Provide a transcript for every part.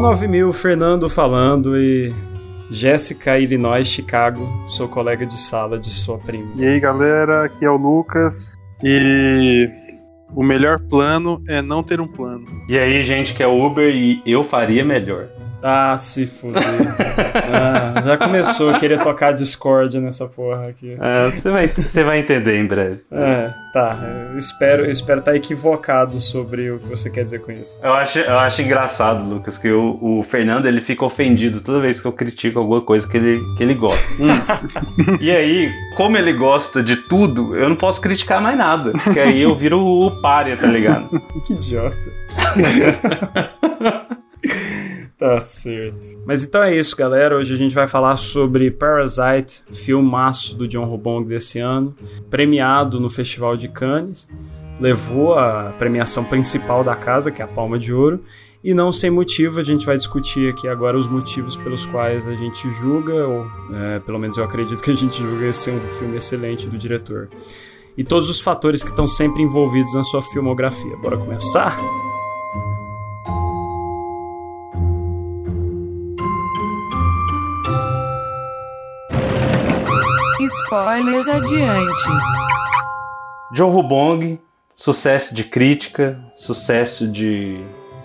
Pessoal 9000, Fernando falando e Jéssica, Illinois, Chicago. Sou colega de sala de sua prima. E aí, galera, aqui é o Lucas. E o melhor plano é não ter um plano. E aí, gente, que é Uber e eu faria melhor. Ah, se fuder. ah, já começou a querer tocar Discord nessa porra aqui. É, você vai, você vai entender em breve. É, tá. Eu espero eu espero estar equivocado sobre o que você quer dizer com isso. Eu acho, eu acho engraçado, Lucas, que o, o Fernando ele fica ofendido toda vez que eu critico alguma coisa que ele, que ele gosta. Hum. e aí, como ele gosta de tudo, eu não posso criticar mais nada. Porque aí eu viro o párea, tá ligado? que idiota. Tá certo. Mas então é isso, galera. Hoje a gente vai falar sobre Parasite, filmaço do John Robong desse ano, premiado no Festival de Cannes. Levou a premiação principal da casa, que é a Palma de Ouro. E não sem motivo, a gente vai discutir aqui agora os motivos pelos quais a gente julga, ou é, pelo menos eu acredito que a gente julga esse um filme excelente do diretor. E todos os fatores que estão sempre envolvidos na sua filmografia. Bora começar? Spoilers adiante. John Rubong, sucesso de crítica, sucesso de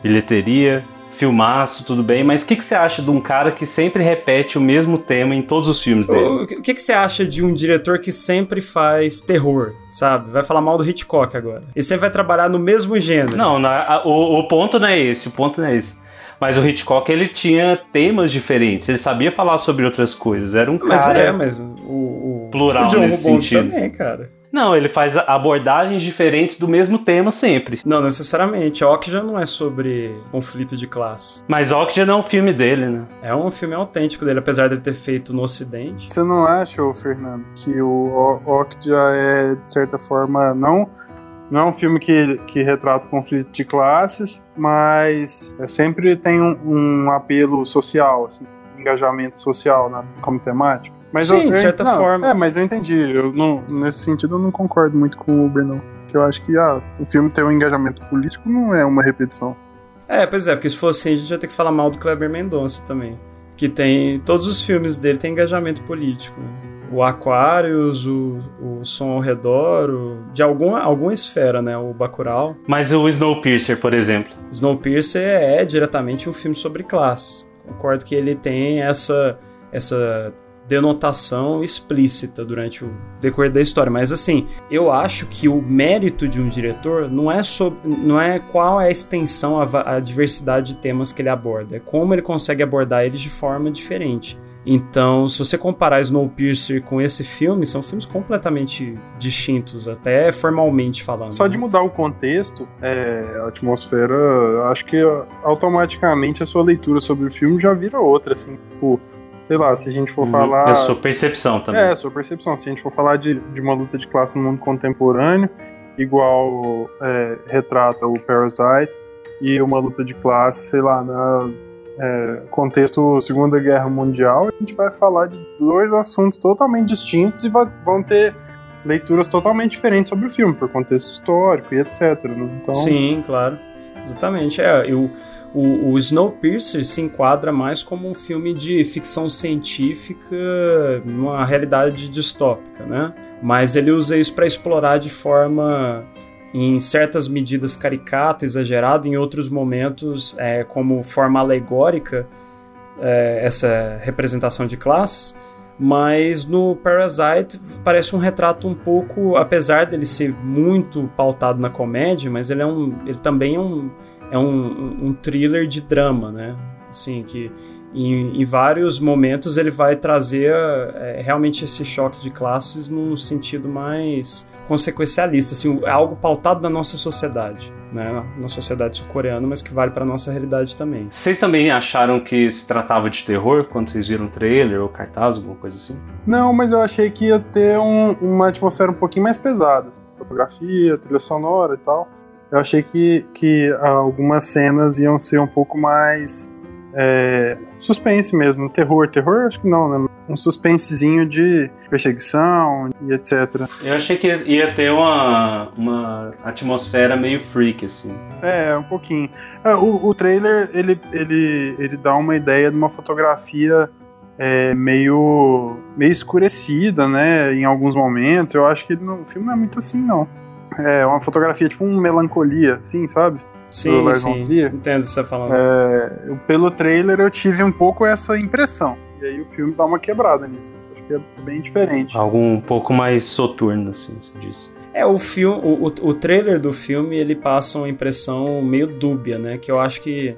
bilheteria, filmaço, tudo bem, mas o que, que você acha de um cara que sempre repete o mesmo tema em todos os filmes dele? O que, que você acha de um diretor que sempre faz terror, sabe? Vai falar mal do Hitchcock agora. E sempre vai trabalhar no mesmo gênero. Não, na, o, o ponto não é esse, o ponto não é esse. Mas o Hitchcock, ele tinha temas diferentes, ele sabia falar sobre outras coisas. Era um mas cara... é, mas o plural o John nesse Bond sentido. também, cara. Não, ele faz abordagens diferentes do mesmo tema sempre. Não necessariamente. Oxygen não é sobre conflito de classe. Mas Oxygen é um filme dele, né? É um filme autêntico dele, apesar de ele ter feito no Ocidente. Você não acha, ô, Fernando, que o Okja é, de certa forma, não não é um filme que, que retrata o conflito de classes, mas é, sempre tem um, um apelo social, assim, engajamento social né, como temática. Mas Sim, eu, de certa não, forma. É, mas eu entendi. Eu não, nesse sentido, eu não concordo muito com o Uber, não. Porque eu acho que ah, o filme ter um engajamento político não é uma repetição. É, pois é, porque se for assim, a gente vai ter que falar mal do Kleber Mendonça também. Que tem. Todos os filmes dele tem engajamento político. O Aquarius, o, o Som ao Redor, o, de alguma, alguma esfera, né? O Bacurau. Mas o Snowpiercer, por exemplo. Snowpiercer é diretamente um filme sobre classe. Concordo que ele tem essa, essa denotação explícita durante o decorrer da história. Mas assim, eu acho que o mérito de um diretor não é sobre, não é qual é a extensão, a, a diversidade de temas que ele aborda, é como ele consegue abordar eles de forma diferente. Então, se você comparar Snowpiercer com esse filme, são filmes completamente distintos, até formalmente falando. Só de mudar o contexto, é, a atmosfera, acho que automaticamente a sua leitura sobre o filme já vira outra, assim, tipo, sei lá, se a gente for Uhum. falar. É a sua percepção também. É, a sua percepção. Se a gente for falar de, de uma luta de classe no mundo contemporâneo, igual é, retrata o Parasite, e uma luta de classe, sei lá, na é, contexto Segunda Guerra Mundial, a gente vai falar de dois assuntos totalmente distintos e vai- vão ter leituras totalmente diferentes sobre o filme, por contexto histórico e etc. né? Então, Sim, claro. Exatamente. É, eu, o, o Snowpiercer se enquadra mais como um filme de ficção científica numa realidade distópica, né? Mas ele usa isso para explorar de forma, em certas medidas, caricata, exagerada, em outros momentos, é, como forma alegórica, é, essa representação de classes. Mas no Parasite parece um retrato um pouco, apesar dele ser muito pautado na comédia, mas ele é um, ele também é um, é um, um thriller de drama, né? Assim que em, em vários momentos ele vai trazer é, realmente esse choque de classes num sentido mais consequencialista, assim, é algo pautado na nossa sociedade, né? Na sociedade sul-coreana, mas que vale para nossa realidade também. Vocês também acharam que se tratava de terror quando vocês viram o trailer ou cartaz, alguma coisa assim? Não, mas eu achei que ia ter um- uma atmosfera um pouquinho mais pesada. assim, Fotografia, trilha sonora e tal. Eu achei que, que algumas cenas iam ser um pouco mais é, suspense mesmo, terror. Terror acho que não, né? Um suspensezinho de perseguição e etc. Eu achei que ia ter uma, uma atmosfera meio freak, assim. É, um pouquinho. É, o, o trailer, ele, ele, ele dá uma ideia de uma fotografia é, meio, meio escurecida, né? Em alguns momentos. Eu acho que o filme não é muito assim, não. É uma fotografia tipo um melancolia, assim, sabe? Sim, sim. Entendo o que você tá falando. É, pelo trailer eu tive um pouco essa impressão. E aí o filme dá uma quebrada nisso. Acho que é bem diferente. Algo um pouco mais soturno, assim, você disse. É, o filme, o, o, o trailer do filme, ele passa uma impressão meio dúbia, né? Que eu acho que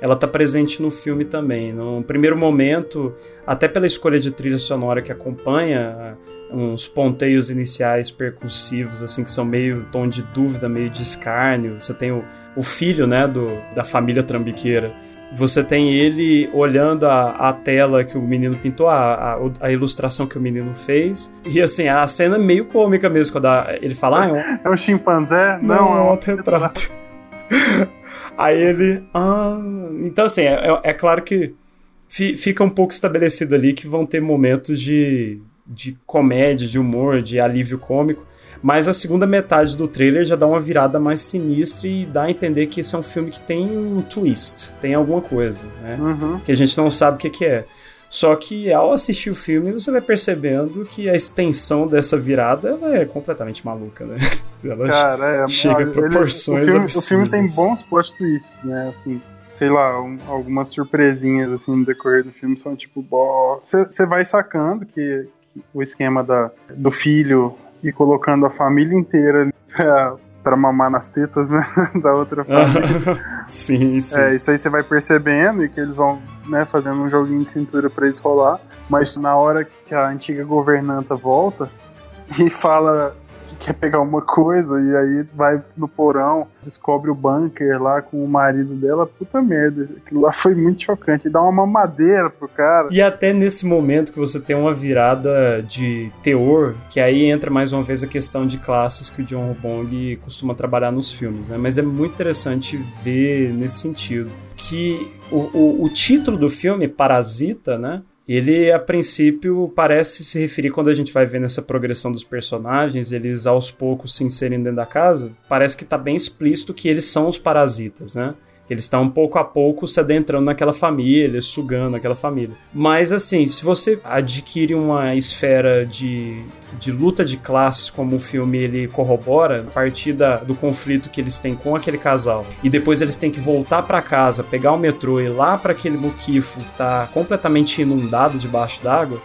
ela está presente no filme também. No primeiro momento, até pela escolha de trilha sonora que acompanha, uns ponteios iniciais percussivos, assim, que são meio tom de dúvida, meio de escárnio. Você tem o, o filho, né, do, da família trambiqueira. Você tem ele olhando a, a tela que o menino pintou, a, a, a, ilustração que o menino fez. E assim, a cena é meio cômica mesmo, quando a, ele fala. Ah, é, um... é um chimpanzé? Não, Não é um autorretrato. Aí ele. Ah. Então, assim, é, é, é claro que fica um pouco estabelecido ali que vão ter momentos de, de comédia, de humor, de alívio cômico. Mas a segunda metade do trailer já dá uma virada mais sinistra e dá a entender que esse é um filme que tem um twist, tem alguma coisa, né? Uhum. Que a gente não sabe o que, que é. Só que ao assistir o filme, você vai percebendo que a extensão dessa virada é completamente maluca, né? Ela Cara, é, chega a proporções ele, o, filme, absurdas. o filme tem bons plot twists, né? Assim, sei lá, um, algumas surpresinhas assim no decorrer do filme são tipo, você vai sacando que, que, o esquema da, do filho e colocando a família inteira pra, pra mamar nas tetas, né, da outra família. sim, sim. É, isso aí você vai percebendo e que eles vão, né, fazendo um joguinho de cintura para isso rolar, mas na hora que a antiga governanta volta e fala quer pegar uma coisa e aí vai no porão, descobre o bunker lá com o marido dela, puta merda. Aquilo lá foi muito chocante. Dá uma mamadeira pro cara. E até nesse momento que você tem uma virada de teor, que aí entra mais uma vez a questão de classes que o John Bong costuma trabalhar nos filmes, né? Mas é muito interessante ver nesse sentido. Que o, o, o título do filme, Parasita, né? Ele a princípio parece se referir quando a gente vai vendo essa progressão dos personagens, eles aos poucos se inserem dentro da casa, parece que tá bem explícito que eles são os parasitas, né? Eles estão pouco a pouco se adentrando naquela família, sugando aquela família. Mas assim, se você adquire uma esfera de, de luta de classes, como o filme ele corrobora, a partir da, do conflito que eles têm com aquele casal, e depois eles têm que voltar para casa, pegar o metrô e ir lá para aquele muquifo que tá completamente inundado debaixo d'água,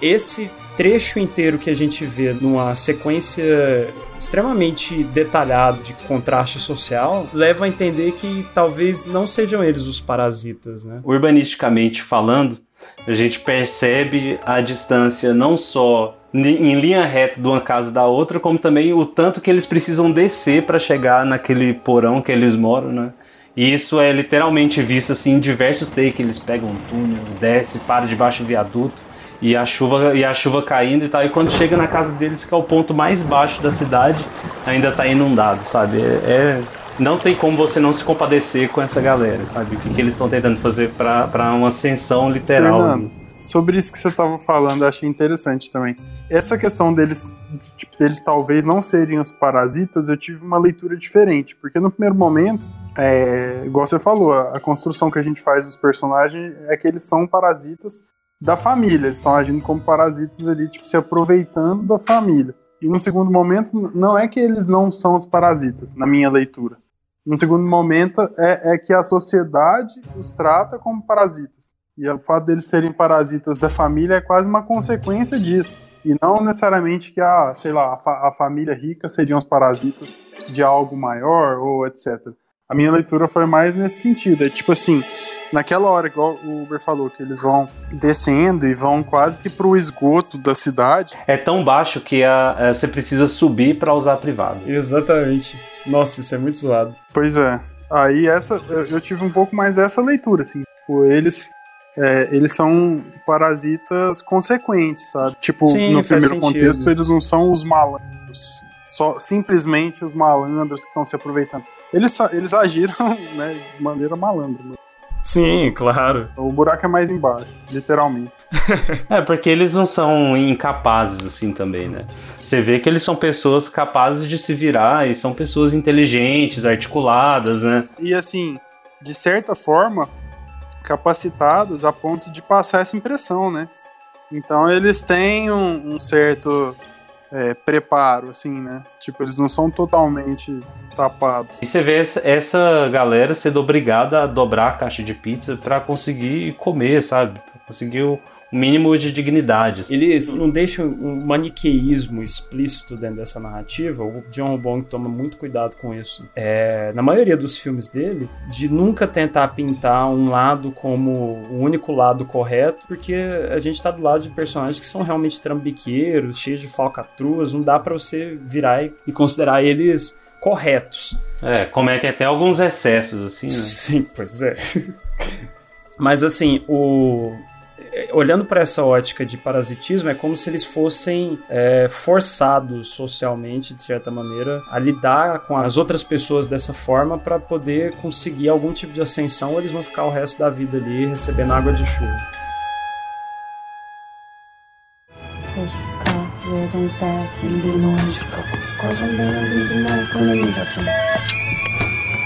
esse trecho inteiro que a gente vê numa sequência extremamente detalhada de contraste social leva a entender que talvez não sejam eles os parasitas, né? Urbanisticamente falando, a gente percebe a distância não só em linha reta de uma casa da outra, como também o tanto que eles precisam descer para chegar naquele porão que eles moram, né? E isso é literalmente visto assim em diversos takes. Eles pegam um túnel, desce, para debaixo do viaduto e a chuva e a chuva caindo e tal. E quando chega na casa deles, que é o ponto mais baixo da cidade, ainda tá inundado, sabe? É, é não tem como você não se compadecer com essa galera, sabe? O que, que eles estão tentando fazer para uma ascensão literal. Fernando, sobre isso que você estava falando, eu achei interessante também. Essa questão deles, tipo, deles talvez não serem os parasitas, eu tive uma leitura diferente, porque no primeiro momento, é, igual você falou, a, a construção que a gente faz dos personagens é que eles são parasitas da família. Eles estão agindo como parasitas ali, tipo, se aproveitando da família. E no segundo momento, não é que eles não são os parasitas, na minha leitura. No segundo momento, é, é que a sociedade os trata como parasitas. E o fato deles serem parasitas da família é quase uma consequência disso. E não necessariamente que a, sei lá, a, fa a família rica seriam os parasitas de algo maior ou etc. A minha leitura foi mais nesse sentido. É tipo assim, naquela hora, igual o Uber falou, que eles vão descendo e vão quase que pro esgoto da cidade. É tão baixo que a, a você precisa subir para usar a privada. Exatamente. Nossa, isso é muito zoado. Pois é. Aí essa, eu tive um pouco mais dessa leitura, assim. Tipo, eles é, eles são parasitas consequentes, sabe? Tipo, Sim, no primeiro sentido. contexto, eles não são os malandros. Só simplesmente os malandros que estão se aproveitando. Eles, eles agiram né, de maneira malandra. Né? Sim, claro. O buraco é mais embaixo, literalmente. É, porque eles não são incapazes assim também, né? Você vê que eles são pessoas capazes de se virar e são pessoas inteligentes, articuladas, né? E assim, de certa forma, capacitadas a ponto de passar essa impressão, né? Então eles têm um, um certo é, preparo, assim, né? Tipo, eles não são totalmente tapados. E você vê essa, galera sendo obrigada a dobrar a caixa de pizza para conseguir comer, sabe? Conseguir o mínimo de dignidade. assim. Eles não deixam um maniqueísmo explícito dentro dessa narrativa. O John Bong toma muito cuidado com isso. É, na maioria dos filmes dele, de nunca tentar pintar um lado como o único lado correto, porque a gente tá do lado de personagens que são realmente trambiqueiros, cheios de falcatruas, não dá para você virar e, e considerar eles corretos. É, cometem até alguns excessos, assim, né? Sim, pois é. Mas assim, o é, olhando para essa ótica de parasitismo, é como se eles fossem é, forçados socialmente, de certa maneira, a lidar com as outras pessoas dessa forma para poder conseguir algum tipo de ascensão, ou eles vão ficar o resto da vida ali recebendo água de chuva.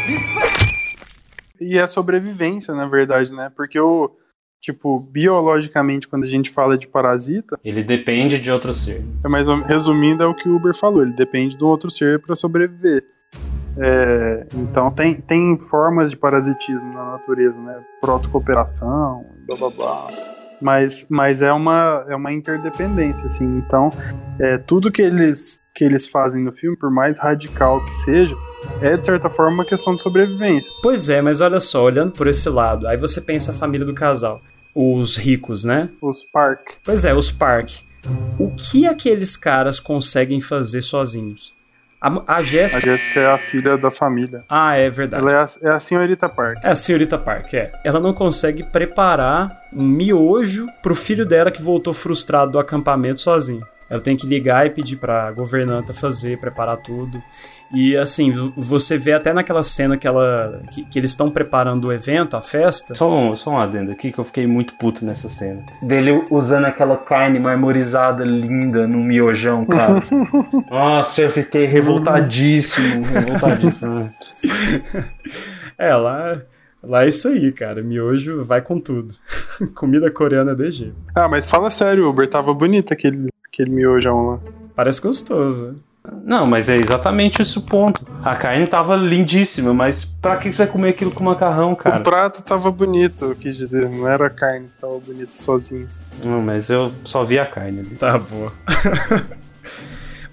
E. E é sobrevivência, na verdade, né? Porque o, Tipo, biologicamente, quando a gente fala de parasita, Ele depende de outro ser. é mais resumindo, é o que o Uber falou, ele depende do outro ser para sobreviver. É, então tem, tem formas de parasitismo na natureza, né? Protocooperação, blá blá blá. Mas, mas é, uma, é uma interdependência, assim. Então, é, tudo que eles, que eles fazem no filme, por mais radical que seja, é de certa forma uma questão de sobrevivência. Pois é, mas olha só, olhando por esse lado, aí você pensa a família do casal. Os ricos, né? Os Park. Pois é, os Park. O que aqueles caras conseguem fazer sozinhos? A, a A Jéssica. Jéssica é a filha da família. Ah, é verdade. Ela é a, é a senhorita Park. É a senhorita Park, é. Ela não consegue preparar um miojo pro filho dela que voltou frustrado do acampamento sozinho. Ela tem que ligar e pedir pra governanta fazer, preparar tudo. E assim, você vê até naquela cena que, ela, que, que eles estão preparando o evento, a festa. Só um, só um adendo aqui que eu fiquei muito puto nessa cena. Dele usando aquela carne marmorizada linda no miojão, cara. Nossa, eu fiquei revoltadíssimo. revoltadíssimo. É, lá, lá é isso aí, cara. Miojo vai com tudo. Comida coreana é de jeito. Ah, mas fala sério, Uber, tava bonito aquele, aquele miojão lá. Parece gostoso. né? Não, mas é exatamente esse o ponto. A carne tava lindíssima, mas pra que você vai comer aquilo com macarrão, cara? O prato tava bonito, eu quis dizer, não era a carne que tava bonita sozinho. Não, mas eu só vi a carne ali. Tá boa.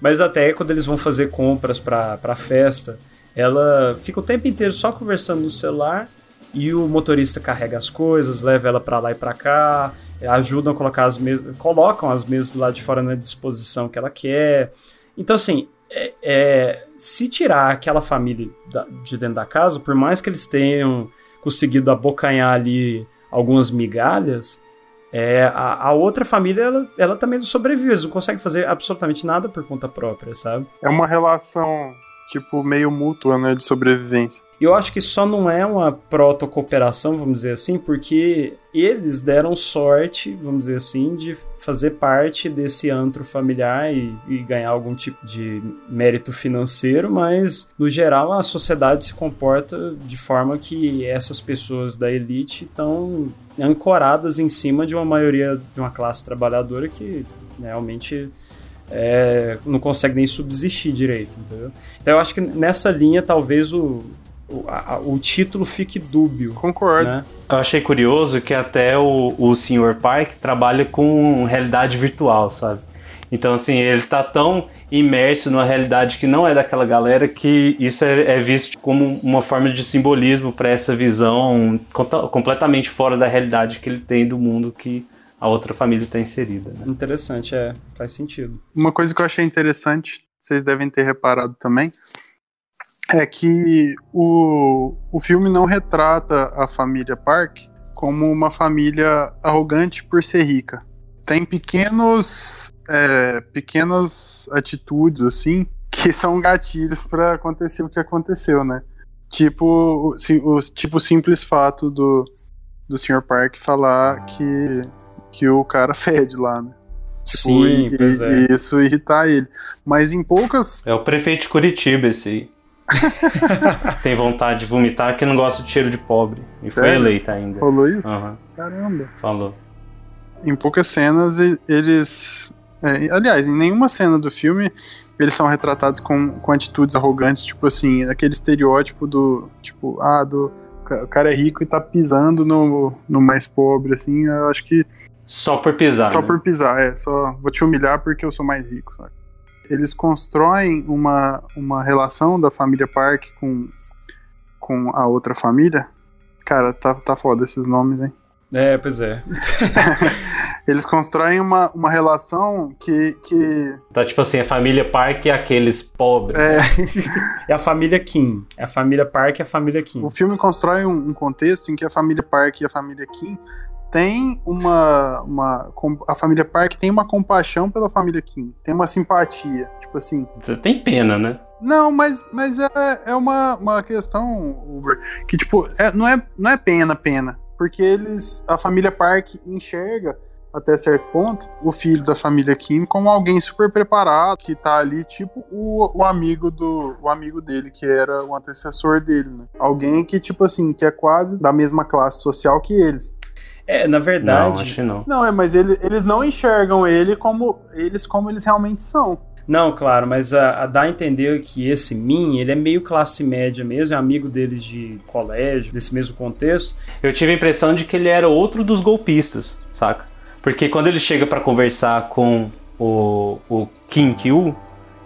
Mas até quando eles vão fazer compras pra, pra festa, ela fica o tempo inteiro só conversando no celular e o motorista carrega as coisas, leva ela pra lá e pra cá, ajudam a colocar as mesas, colocam as mesas lado de fora na disposição que ela quer. Então, assim, é- é, se tirar aquela família da- de dentro da casa, por mais que eles tenham conseguido abocanhar ali algumas migalhas, é, a, a outra família, ela, ela também sobrevive, eles não conseguem fazer absolutamente nada por conta própria, sabe? É uma relação, tipo, meio mútua, né, de sobrevivência. Eu acho que só não é uma proto-cooperação, vamos dizer assim, porque eles deram sorte, vamos dizer assim, de fazer parte desse antro familiar e, e ganhar algum tipo de mérito financeiro, mas no geral a sociedade se comporta de forma que essas pessoas da elite estão ancoradas em cima de uma maioria de uma classe trabalhadora que realmente é, não consegue nem subsistir direito, entendeu? Então eu acho que nessa linha talvez o, o, a- o título fique dúbio. Concordo. Né? Eu achei curioso que até o, o Sr. Park trabalha com realidade virtual, sabe? Então, assim, ele tá tão imerso numa realidade que não é daquela galera que isso é, é visto como uma forma de simbolismo para essa visão completamente fora da realidade que ele tem do mundo que a outra família está inserida. Né? Interessante, é, faz sentido. Uma coisa que eu achei interessante, vocês devem ter reparado também, é que o, o filme não retrata a família Park como uma família arrogante por ser rica. Tem pequenos, é, pequenas atitudes assim que são gatilhos para acontecer o que aconteceu, né? Tipo, o, o- tipo o simples fato do do Sr. Park falar que, que o cara fede lá, né? Tipo, Sim, e, pois é. e isso irritar ele. Mas em poucas. É o prefeito de Curitiba esse aí. Tem vontade de vomitar que não gosta de cheiro de pobre. E foi Sério? eleito ainda. Rolou isso? Aham, Caramba. falou. Em poucas cenas eles. é, aliás, em nenhuma cena do filme eles são retratados com, com atitudes arrogantes, tipo assim, aquele estereótipo do. Tipo, ah, do. O cara é rico e tá pisando no, no mais pobre, assim, eu acho que Só por pisar. Só né? por pisar, é. Só vou te humilhar porque eu sou mais rico, sabe? Eles constroem uma, uma relação da família Park com, com a outra família. Cara, tá, tá foda esses nomes, hein? É, pois é. Eles constroem uma, uma relação que. que Tá tipo assim, a família Park é aqueles pobres. é, É a família Kim. É a família Park e a família Kim. o filme constrói um, um contexto em que a família Park e a família Kim tem uma, uma. A família Park tem uma compaixão pela família Kim. Tem uma simpatia. Tipo assim. Tem pena, né? Não, mas, mas é, é uma, uma questão, Uber, que tipo, é- não, é, não é pena, pena. Porque eles, a família Park enxerga, até certo ponto, o filho da família Kim como alguém super preparado, que tá ali, tipo, o, o amigo do. O amigo dele, que era o antecessor dele, né? Alguém que, tipo assim, que é quase da mesma classe social que eles. É, na Não, verdade. acho que não. Não, é, mas ele- eles não enxergam ele como eles como eles realmente são. Não, claro, mas a, a dá a entender que esse Min, ele é meio classe média mesmo, é amigo deles de colégio, desse mesmo contexto. Eu tive a impressão de que ele era outro dos golpistas, saca? Porque quando ele chega pra conversar com o, o Kim Kyu,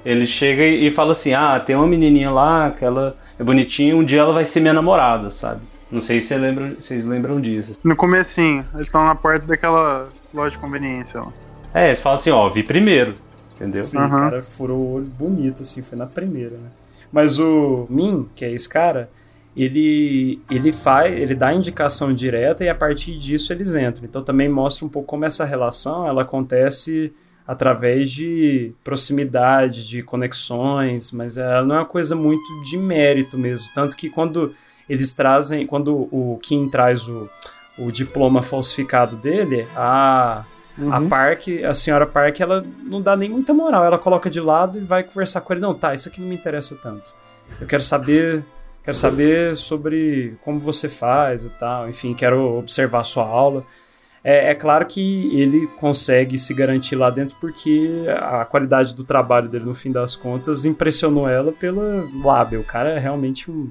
ele chega e e fala assim: Ah, tem uma menininha lá que ela é bonitinha, um dia ela vai ser minha namorada, sabe? Não sei se você lembra- vocês lembram disso. No comecinho, eles estão na porta daquela loja de conveniência lá. É, eles falam assim: Ó, vi primeiro, entendeu? Sim, Aham. o cara furou o olho bonito, assim, foi na primeira, né? Mas o Min, que é esse cara, ele, ele faz, ele dá a indicação direta e a partir disso eles entram. Então também mostra um pouco como essa relação ela acontece através de proximidade, de conexões, mas ela não é uma coisa muito de mérito mesmo. Tanto que quando eles trazem, quando o Kim traz o, o diploma falsificado dele, a, a Uhum. Park, a senhora Park, ela não dá nem muita moral. Ela coloca de lado e vai conversar com ele. Não, tá, isso aqui não me interessa tanto. Eu quero saber, quero saber sobre como você faz e tal. Enfim, quero observar a sua aula. É, é claro que ele consegue se garantir lá dentro porque a qualidade do trabalho dele, no fim das contas, impressionou ela pela lábia. O cara é realmente um.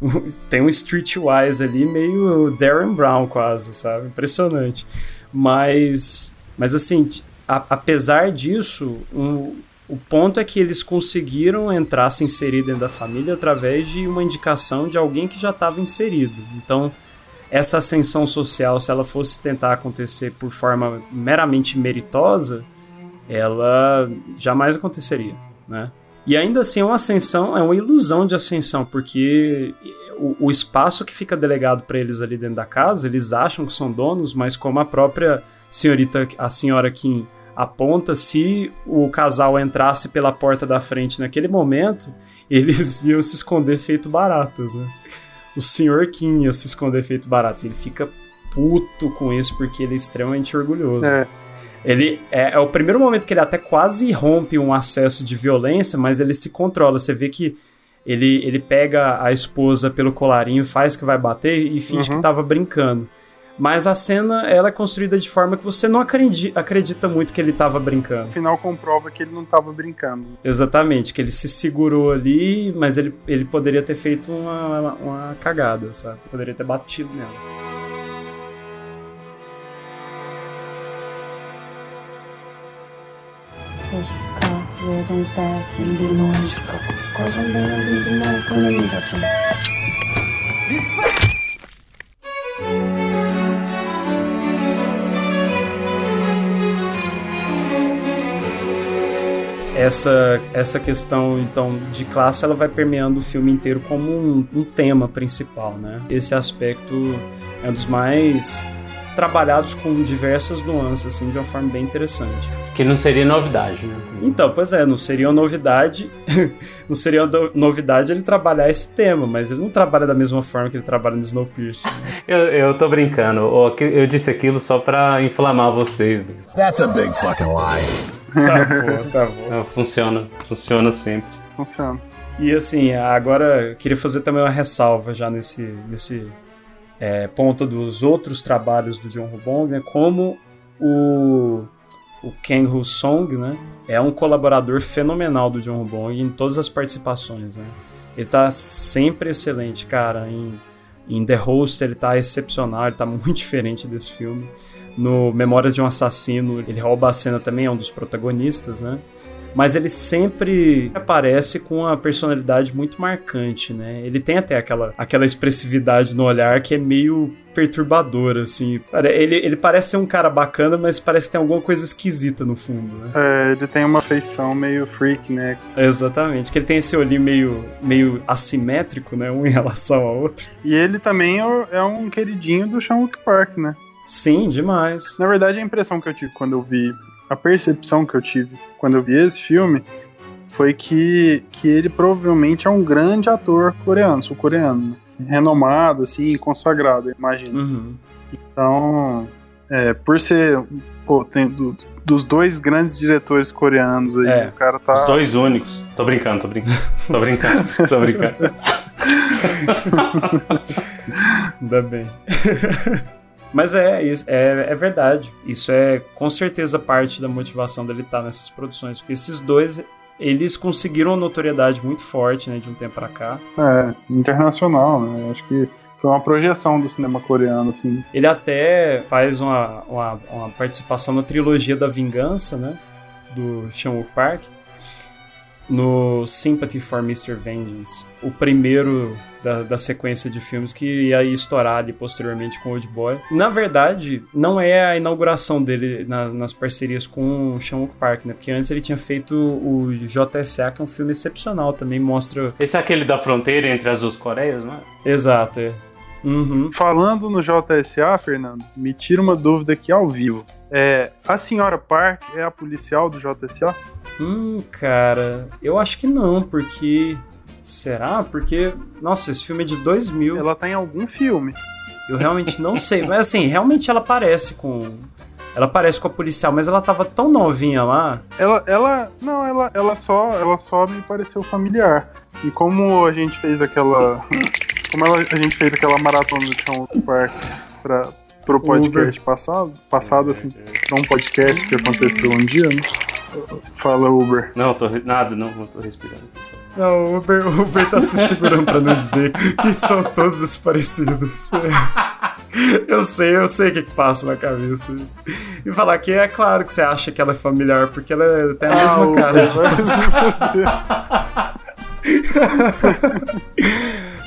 Tem um streetwise ali, meio Darren Brown quase, sabe? Impressionante. Mas, mas assim, a- apesar disso, um- o ponto é que eles conseguiram entrar, se inserir dentro da família através de uma indicação de alguém que já estava inserido. Então, essa ascensão social, se ela fosse tentar acontecer por forma meramente meritosa, ela jamais aconteceria, né? E ainda assim, é uma ascensão, é uma ilusão de ascensão, porque o, o espaço que fica delegado para eles ali dentro da casa, eles acham que são donos, mas como a própria senhorita, a senhora Kim aponta, se o casal entrasse pela porta da frente naquele momento, eles iam se esconder feito baratas, né? O senhor Kim ia se esconder feito baratas. Ele fica puto com isso porque ele é extremamente orgulhoso. É. Ele é, é o primeiro momento que ele até quase rompe um acesso de violência, mas ele se controla. Você vê que ele, ele pega a esposa pelo colarinho, faz que vai bater e finge Uhum. que tava brincando. Mas a cena ela é construída de forma que você não acredi- acredita muito que ele tava No brincando. final comprova que ele não tava brincando. Exatamente, que ele se segurou ali, mas ele, ele poderia ter feito uma, uma cagada, sabe? Poderia ter batido nela. 제시카 외동딸 일리노이시카 거절되는 빈집날 보내는 거죠 essa, essa questão então de classe ela vai permeando o filme inteiro como um, um tema principal, né? Esse aspecto é um dos mais trabalhados com diversas nuances, assim, de uma forma bem interessante. Que não seria novidade, né? Então, pois é, não seria uma novidade, não seria uma novidade ele trabalhar esse tema, mas ele não trabalha da mesma forma que ele trabalha no Snowpiercer. Né? Eu, eu tô brincando, eu disse aquilo só pra inflamar vocês. That's a big fucking lie. Tá bom, tá bom. Funciona, funciona sempre. Funciona. E assim, agora eu queria fazer também uma ressalva já nesse, nesse é, ponto dos outros trabalhos do John Rubong, né? Como o, o Ken Hu Song, né? É um colaborador fenomenal do John Rubong em todas as participações, né? Ele tá sempre excelente, cara. Em, em The Host ele tá excepcional, ele tá muito diferente desse filme. No Memórias de um Assassino, ele rouba a cena também, é um dos protagonistas, né? Mas ele sempre aparece com uma personalidade muito marcante, né? Ele tem até aquela, aquela expressividade no olhar que é meio perturbadora, assim. Ele, ele parece ser um cara bacana, mas parece que tem alguma coisa esquisita no fundo, né? É, ele tem uma feição meio freak, né? Exatamente, que ele tem esse olhinho meio, meio assimétrico, né? Um em relação ao outro. E ele também é, é um queridinho do Sean Park, né? Sim, demais. Na verdade, a impressão que eu tive quando eu vi a percepção que eu tive quando eu vi esse filme foi que, que ele provavelmente é um grande ator coreano, sul-coreano, renomado, assim, consagrado, imagino. Uhum. Então, é, por ser, pô, tem do, dos dois grandes diretores coreanos aí, é, o cara tá... Os dois únicos. Tô brincando, tô brincando. Tô brincando, tô brincando. Ainda bem. Mas é, é, é verdade. Isso é com certeza parte da motivação dele estar nessas produções. Porque esses dois, eles conseguiram uma notoriedade muito forte, né, de um tempo para cá. É, internacional, né? Acho que foi uma projeção do cinema coreano, assim. Ele até faz uma, uma, uma participação na trilogia da Vingança, né? Do Chan Park. No Sympathy for Mr. Vengeance. O primeiro da, da, sequência de filmes que ia estourar ali posteriormente com Old Boy. Na verdade, não é a inauguração dele na, nas parcerias com o Sean Park, né? Porque antes ele tinha feito o JSA, que é um filme excepcional também, mostra... Esse é aquele da fronteira entre as duas Coreias, não é? Exato, é. Uhum. Falando no JSA, Fernando, me tira uma dúvida aqui ao vivo. É, a senhora Park é a policial do JSA? Hum, cara, eu acho que não, porque Será? Porque, nossa, esse filme é de 2000. Ela tá em algum filme. Eu realmente não sei. Mas assim, realmente ela parece com. Ela parece com a policial, mas ela tava tão novinha lá. Ela, ela, não, ela, ela só, ela só me pareceu familiar. E como a gente fez aquela, como ela, a gente fez aquela maratona do Chão Park para pro podcast Uber. passado, passado assim, pra um podcast que aconteceu um dia, né? Fala Uber. Não, tô nada, não, não tô respirando. Não, o Uber, o Uber tá se segurando pra não dizer que são todos parecidos. Eu sei, eu sei o que, que passa na cabeça. E falar que é claro que você acha que ela é familiar, porque ela tem a ah, mesma cara de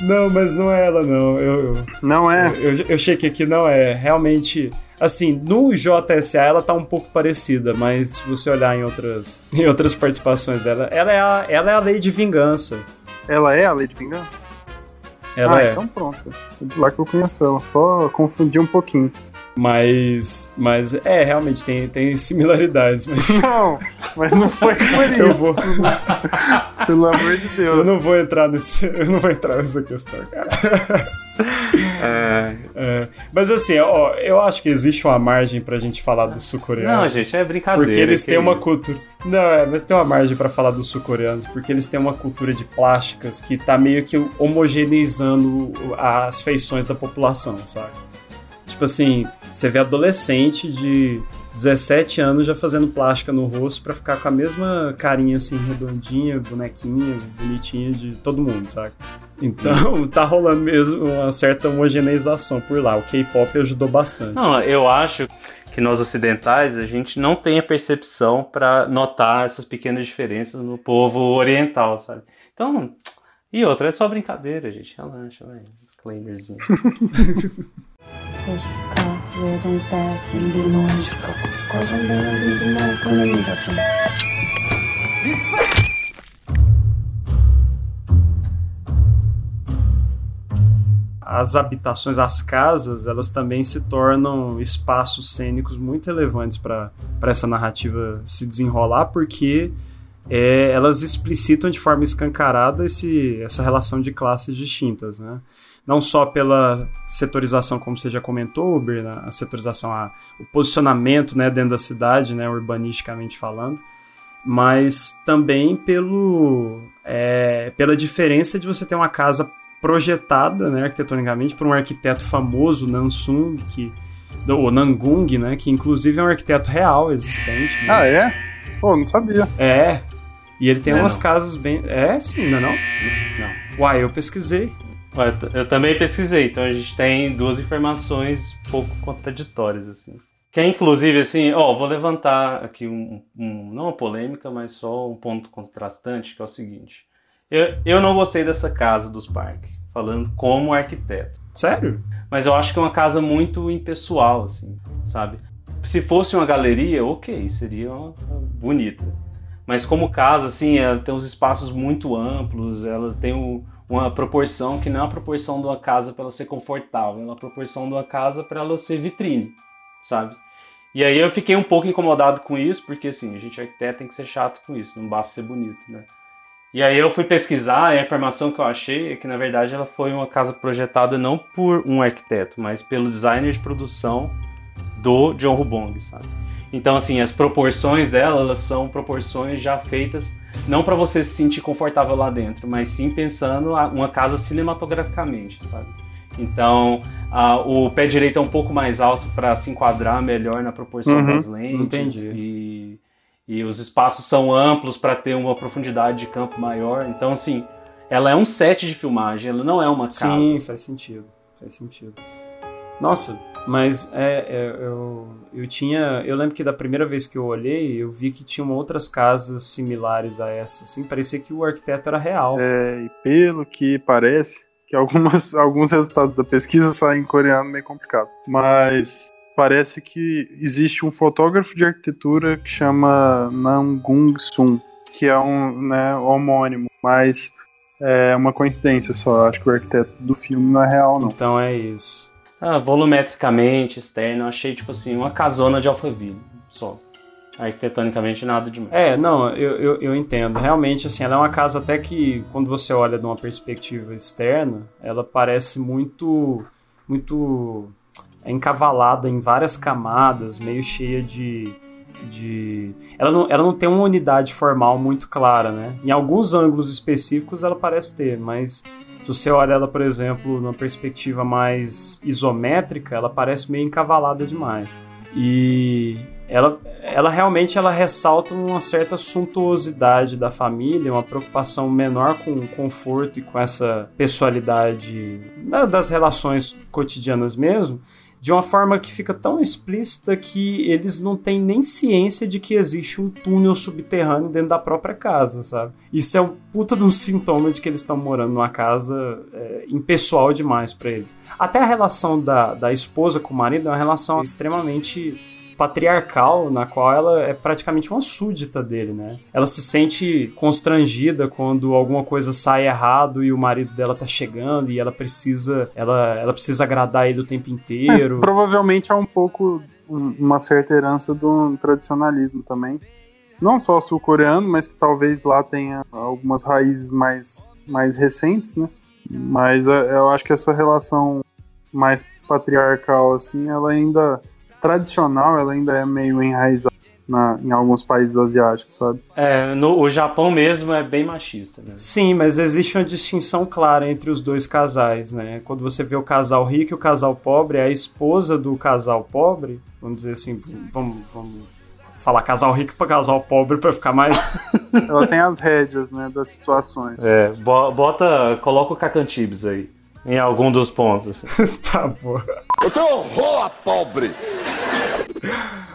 Não, mas não é ela, não. Eu, não é? Eu, eu, eu chequei que não é. Realmente Assim, no JSA ela tá um pouco parecida, mas se você olhar em outras, em outras participações dela, ela é, a, ela é a lei de vingança. Ela é a lei de vingança? Ela ah, é. então pronto. De lá que eu conheço ela, só confundi um pouquinho. Mas, mas é, realmente tem, tem similaridades. Mas... Não, mas não foi por isso. Eu vou... Pelo amor de Deus. Eu não vou entrar nesse, eu não vou entrar nessa questão, cara. É... É, mas assim, ó, eu acho que existe uma margem pra gente falar dos sul-coreanos. Não, gente, é brincadeira. Porque eles têm uma cultura. Não, é, mas tem uma margem para falar dos sul-coreanos, porque eles têm uma cultura de plásticas que tá meio que homogeneizando as feições da população, sabe? Tipo assim, você vê adolescente de 17 anos já fazendo plástica no rosto para ficar com a mesma carinha assim, redondinha, bonequinha, bonitinha de todo mundo, sabe? Então tá rolando mesmo uma certa homogeneização por lá. O K-pop ajudou bastante. Não, eu acho que nós ocidentais a gente não tem a percepção para notar essas pequenas diferenças no povo oriental, sabe? Então, e outra, é só brincadeira, gente. Relaxa, vai. Disclaimerzinho. as habitações, as casas, elas também se tornam espaços cênicos muito relevantes para essa narrativa se desenrolar, porque é, elas explicitam de forma escancarada esse, essa relação de classes distintas, né? Não só pela setorização, como você já comentou, Uber, né? a setorização, a, o posicionamento né, dentro da cidade, né, urbanisticamente falando, mas também pelo, é, pela diferença de você ter uma casa projetada né, arquitetonicamente por um arquiteto famoso, Nansung, que, ou Nangung, né, que inclusive é um arquiteto real existente. Né? Ah, é? Pô, não sabia. É. E ele tem não umas não. casas bem. É, sim, não é não? Não. Uai, eu pesquisei. Eu também pesquisei, então a gente tem duas informações um pouco contraditórias, assim. Que é inclusive assim, ó, vou levantar aqui um, um, não uma polêmica, mas só um ponto contrastante, que é o seguinte. Eu, eu não gostei dessa casa dos parques, falando como arquiteto. Sério? Mas eu acho que é uma casa muito impessoal, assim, sabe? Se fosse uma galeria, ok, seria uma, uma bonita. Mas como casa, assim, ela tem uns espaços muito amplos, ela tem o, uma proporção que não é a proporção de uma casa para ela ser confortável, é uma proporção de uma casa para ela ser vitrine sabe? E aí eu fiquei um pouco incomodado com isso, porque assim, a gente arquiteto tem que ser chato com isso, não basta ser bonito, né? E aí eu fui pesquisar e a informação que eu achei é que na verdade ela foi uma casa projetada não por um arquiteto, mas pelo designer de produção do John Rubong, sabe? Então assim, as proporções dela, elas são proporções já feitas não para você se sentir confortável lá dentro, mas sim pensando uma casa cinematograficamente, sabe? Então, o pé direito é um pouco mais alto para se enquadrar melhor na proporção uhum, das lentes. Entendi. E, e os espaços são amplos para ter uma profundidade de campo maior. Então, assim, ela é um set de filmagem, ela não é uma casa. Sim, faz sentido. Faz sentido. Nossa, mas é, é, eu, eu tinha. Eu lembro que da primeira vez que eu olhei, eu vi que tinham outras casas similares a essa. Assim, parecia que o arquiteto era real. É, e pelo que parece, que algumas, alguns resultados da pesquisa saem em coreano meio complicado. Mas parece que existe um fotógrafo de arquitetura que chama Namgung Sun, que é um né, homônimo, mas é uma coincidência só. Acho que o arquiteto do filme não é real, não. Então é isso. Ah, volumetricamente, externo, achei tipo assim, uma casona de Alphaville, só arquitetonicamente nada demais. É, não, eu, eu, eu, entendo. Realmente, assim, ela é uma casa até que, quando você olha de uma perspectiva externa, ela parece muito, muito encavalada em várias camadas, meio cheia de... de... Ela, não, ela não tem uma unidade formal muito clara, né? Em alguns ângulos específicos ela parece ter, mas... Se você olha ela, por exemplo, numa perspectiva mais isométrica, ela parece meio encavalada demais. E ela, ela realmente ela ressalta uma certa suntuosidade da família, uma preocupação menor com o conforto e com essa pessoalidade das relações cotidianas mesmo, de uma forma que fica tão explícita que eles não têm nem ciência de que existe um túnel subterrâneo dentro da própria casa, sabe? Isso é um puta de um sintoma de que eles estão morando numa casa é, impessoal demais para eles. Até a relação da, da esposa com o marido é uma relação extremamente patriarcal, na qual ela é praticamente uma súdita dele, né? Ela se sente constrangida quando alguma coisa sai errado e o marido dela tá chegando e ela precisa, ela, ela precisa agradar ele o tempo inteiro. Mas, provavelmente é um pouco uma certa herança do tradicionalismo também. Não só sul-coreano, mas que talvez lá tenha algumas raízes mais, mais recentes, né? Mas é, eu acho que essa relação mais patriarcal, assim, ela ainda tradicional, ela ainda é meio enraizada na, em alguns países asiáticos, sabe? É, no, o Japão mesmo é bem machista, né? Sim, mas existe uma distinção clara entre os dois casais, né? Quando você vê o casal rico e o casal pobre, a esposa do casal pobre, vamos dizer assim, vamos, vamos falar casal rico para casal pobre para ficar mais. Ela tem as rédeas, né, das situações. É, bota, coloca o Cacantibes aí em algum dos pontos. Assim. tá, pô. Eu tenho horror a pobre!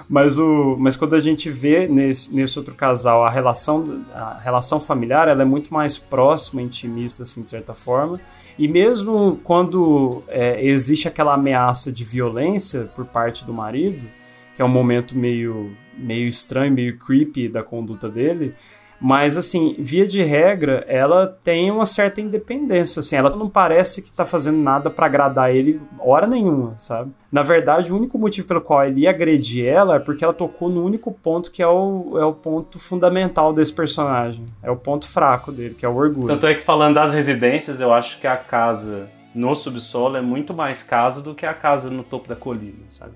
Mas, o, mas quando a gente vê nesse, nesse outro casal a relação, a relação familiar, ela é muito mais próxima, intimista, assim, de certa forma. E mesmo quando é, existe aquela ameaça de violência por parte do marido, que é um momento meio, meio estranho, meio creepy da conduta dele, Mas, assim, via de regra, ela tem uma certa independência, assim, ela não parece que tá fazendo nada para agradar ele hora nenhuma, sabe? Na verdade, o único motivo pelo qual ele ia agredir ela é porque ela tocou no único ponto que é o, é o ponto fundamental desse personagem. É o ponto fraco dele, que é o orgulho. Tanto é que falando das residências, eu acho que a casa no subsolo é muito mais casa do que a casa no topo da colina, sabe?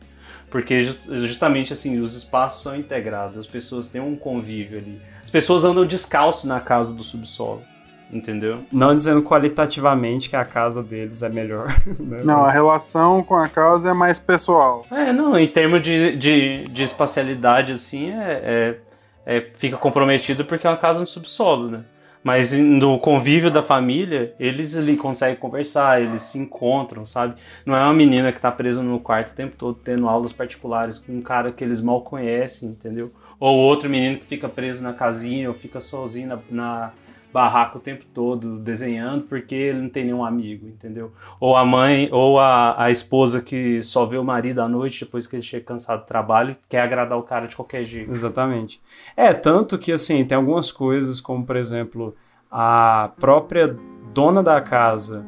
Porque justamente assim, os espaços são integrados, as pessoas têm um convívio ali. As pessoas andam descalço na casa do subsolo. Entendeu? Não dizendo qualitativamente que a casa deles é melhor. Né? Não, Mas- a relação com a casa é mais pessoal. É, não, em termos de, de, de espacialidade, assim, é, é- é- fica comprometido porque é uma casa no subsolo, né? Mas no convívio da família, eles ali conseguem conversar, eles se encontram, sabe? Não é uma menina que tá presa no quarto o tempo todo tendo aulas particulares com um cara que eles mal conhecem, entendeu? Ou outro menino que fica preso na casinha ou fica sozinho na, na barraca o tempo todo desenhando porque ele não tem nenhum amigo, entendeu? Ou a mãe, ou a, a esposa que só vê o marido à noite depois que ele chega cansado do trabalho e quer agradar o cara de qualquer jeito. Exatamente. É, tanto que assim, tem algumas coisas, como por exemplo, a própria dona da casa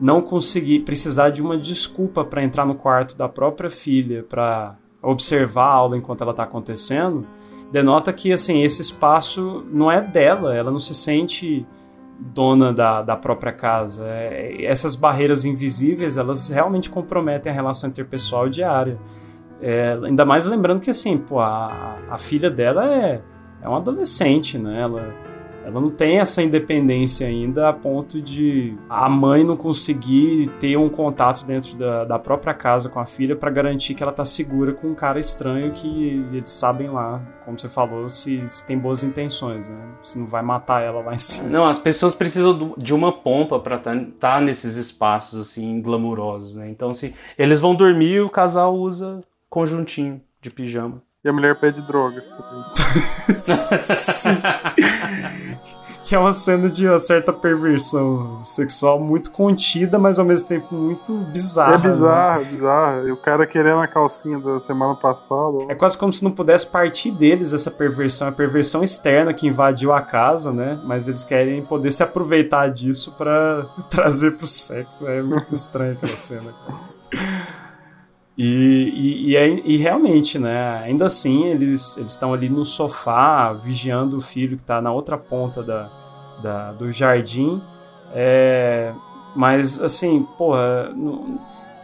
não conseguir precisar de uma desculpa para entrar no quarto da própria filha para observar a aula enquanto ela está acontecendo, denota que assim, esse espaço não é dela, ela não se sente dona da, da própria casa. É, essas barreiras invisíveis, elas realmente comprometem a relação interpessoal diária. É, ainda mais lembrando que assim, pô, a, a filha dela é, é uma adolescente, né? Ela, ela não tem essa independência ainda a ponto de a mãe não conseguir ter um contato dentro da, da própria casa com a filha para garantir que ela tá segura com um cara estranho que eles sabem lá, como você falou, se, se tem boas intenções, né? Se não vai matar ela lá em cima. Não, as pessoas precisam de uma pompa pra estar nesses espaços assim glamurosos, né? Então, assim, eles vão dormir e o casal usa conjuntinho de pijama. E a mulher pede drogas. Que é uma cena de uma certa perversão sexual muito contida, mas ao mesmo tempo muito bizarra. é né? bizarro, é bizarro. E o cara querendo a calcinha da semana passada. É quase como se não pudesse partir deles essa perversão, a perversão externa que invadiu a casa, né? Mas eles querem poder se aproveitar disso pra trazer pro sexo. É muito estranho aquela cena, cara. E, e, e, é- e realmente, né? Ainda assim, eles estão ali no sofá, vigiando o filho que tá na outra ponta da, da- do jardim. É, mas, assim, porra,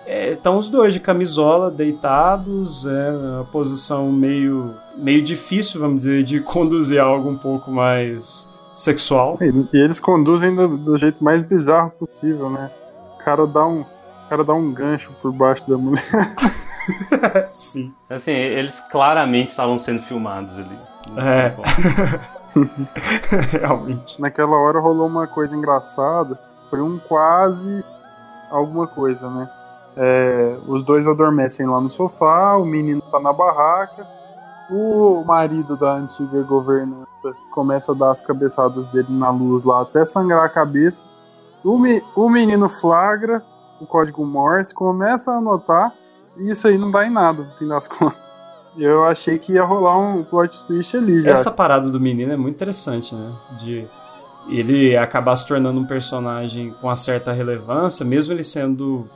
estão os dois de camisola, deitados, é uma posição meio, meio difícil, vamos dizer, de conduzir algo um pouco mais sexual. E, eles conduzem do, do jeito mais bizarro possível, né? O cara dá um, cara dá um gancho por baixo da mulher. Sim. Assim, eles claramente estavam sendo filmados ali. É. Realmente. Naquela hora rolou uma coisa engraçada. Foi um quase alguma coisa, né? É, os dois adormecem lá no sofá, o menino tá na barraca. O marido da antiga governanta começa a dar as cabeçadas dele na luz lá até sangrar a cabeça. O, me- o menino flagra o código Morse, começa a anotar, e isso aí não dá em nada, no fim das contas. Eu achei que ia rolar um plot twist ali já. Essa parada do menino é muito interessante, né? De ele acabar se tornando um personagem com uma certa relevância, mesmo ele sendo.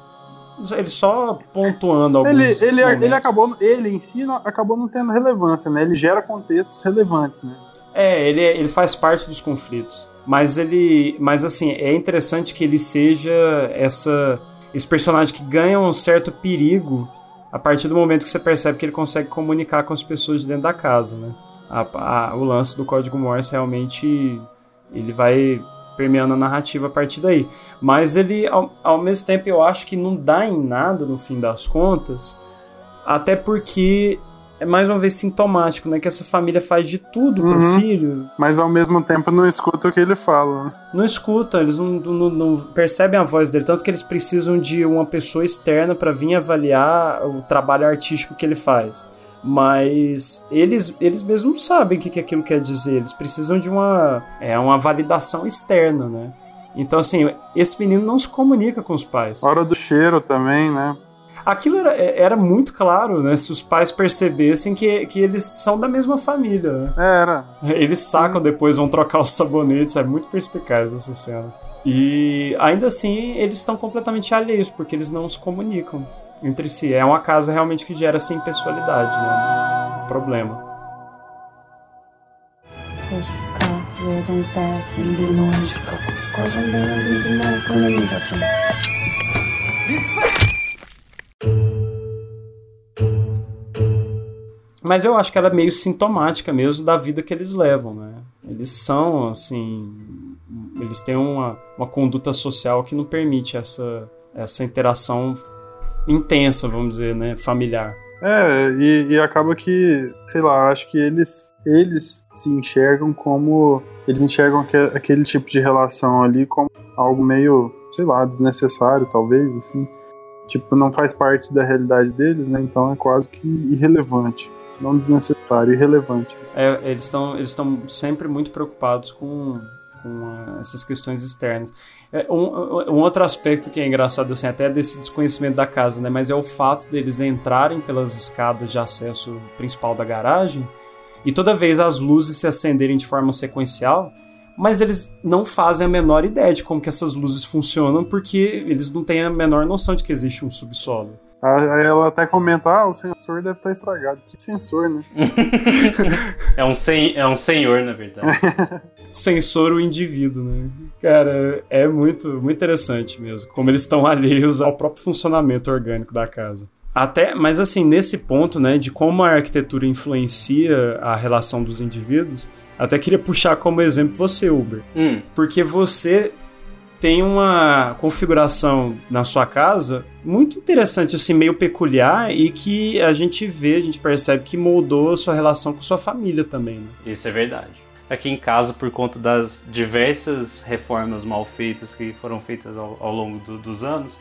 Ele só pontuando alguns. Ele, ele, momentos. ele acabou, ele em si não- acabou não tendo relevância, né? Ele gera contextos relevantes, né? É, ele, ele faz parte dos conflitos. Mas ele. Mas assim, é interessante que ele seja essa, esse personagem que ganha um certo perigo a partir do momento que você percebe que ele consegue comunicar com as pessoas de dentro da casa, né? A- a- o lance do código Morse realmente ele vai permeando a narrativa a partir daí. Mas ele, ao, ao mesmo tempo, eu acho que não dá em nada no fim das contas, até porque é mais uma vez sintomático, né? Que essa família faz de tudo pro Uhum. filho, Mas ao mesmo tempo não escuta o que ele fala, né? não escutam, eles não, não- não percebem a voz dele, tanto que eles precisam de uma pessoa externa para vir avaliar o trabalho artístico que ele faz. Mas eles, eles mesmos não sabem o que, que aquilo quer dizer, eles precisam de uma, é, uma validação externa, né? Então, assim, esse menino não se comunica com os pais. Hora do cheiro também, né? Aquilo era, era muito claro, né? Se os pais percebessem que, que eles são da mesma família, né? Era. Eles sacam depois, vão trocar os sabonetes, é muito perspicaz essa cena. E ainda assim, eles estão completamente alheios, porque eles não se comunicam entre si. É uma casa realmente que gera sem pessoalidade, né? Um problema. Mas eu acho que ela é meio sintomática mesmo da vida que eles levam, né? Eles são, assim. Eles têm uma, uma conduta social que não permite essa, essa interação intensa, vamos dizer, né? Familiar. É, e, e acaba que, sei lá, acho que eles, eles se enxergam como. Eles enxergam que, aquele tipo de relação ali como algo meio, sei lá, desnecessário, talvez, assim. Tipo, não faz parte da realidade deles, né? Então é quase que irrelevante. Não desnecessário, irrelevante. É, eles estão eles sempre muito preocupados com, com ah, essas questões externas. É, um, um outro aspecto que é engraçado, assim, até desse desconhecimento da casa, né? Mas é o fato deles entrarem pelas escadas de acesso principal da garagem e toda vez as luzes se acenderem de forma sequencial, mas eles não fazem a menor ideia de como que essas luzes funcionam porque eles não têm a menor noção de que existe um subsolo. Aí ela até comenta, ah, o sensor deve estar estragado. Que sensor, né? É um, sen, é um senhor, na verdade. Sensor o indivíduo, né? Cara, é muito, muito interessante mesmo, como eles estão alheios ao próprio funcionamento orgânico da casa. Até, mas assim, nesse ponto, né, de como a arquitetura influencia a relação dos indivíduos, até queria puxar como exemplo você, Uber. Hum, Porque você tem uma configuração na sua casa muito interessante, assim, meio peculiar e que a gente vê, a gente percebe que moldou a sua relação com sua família também, né? isso é verdade. Aqui em casa, por conta das diversas reformas mal feitas que foram feitas ao, ao longo do- dos anos,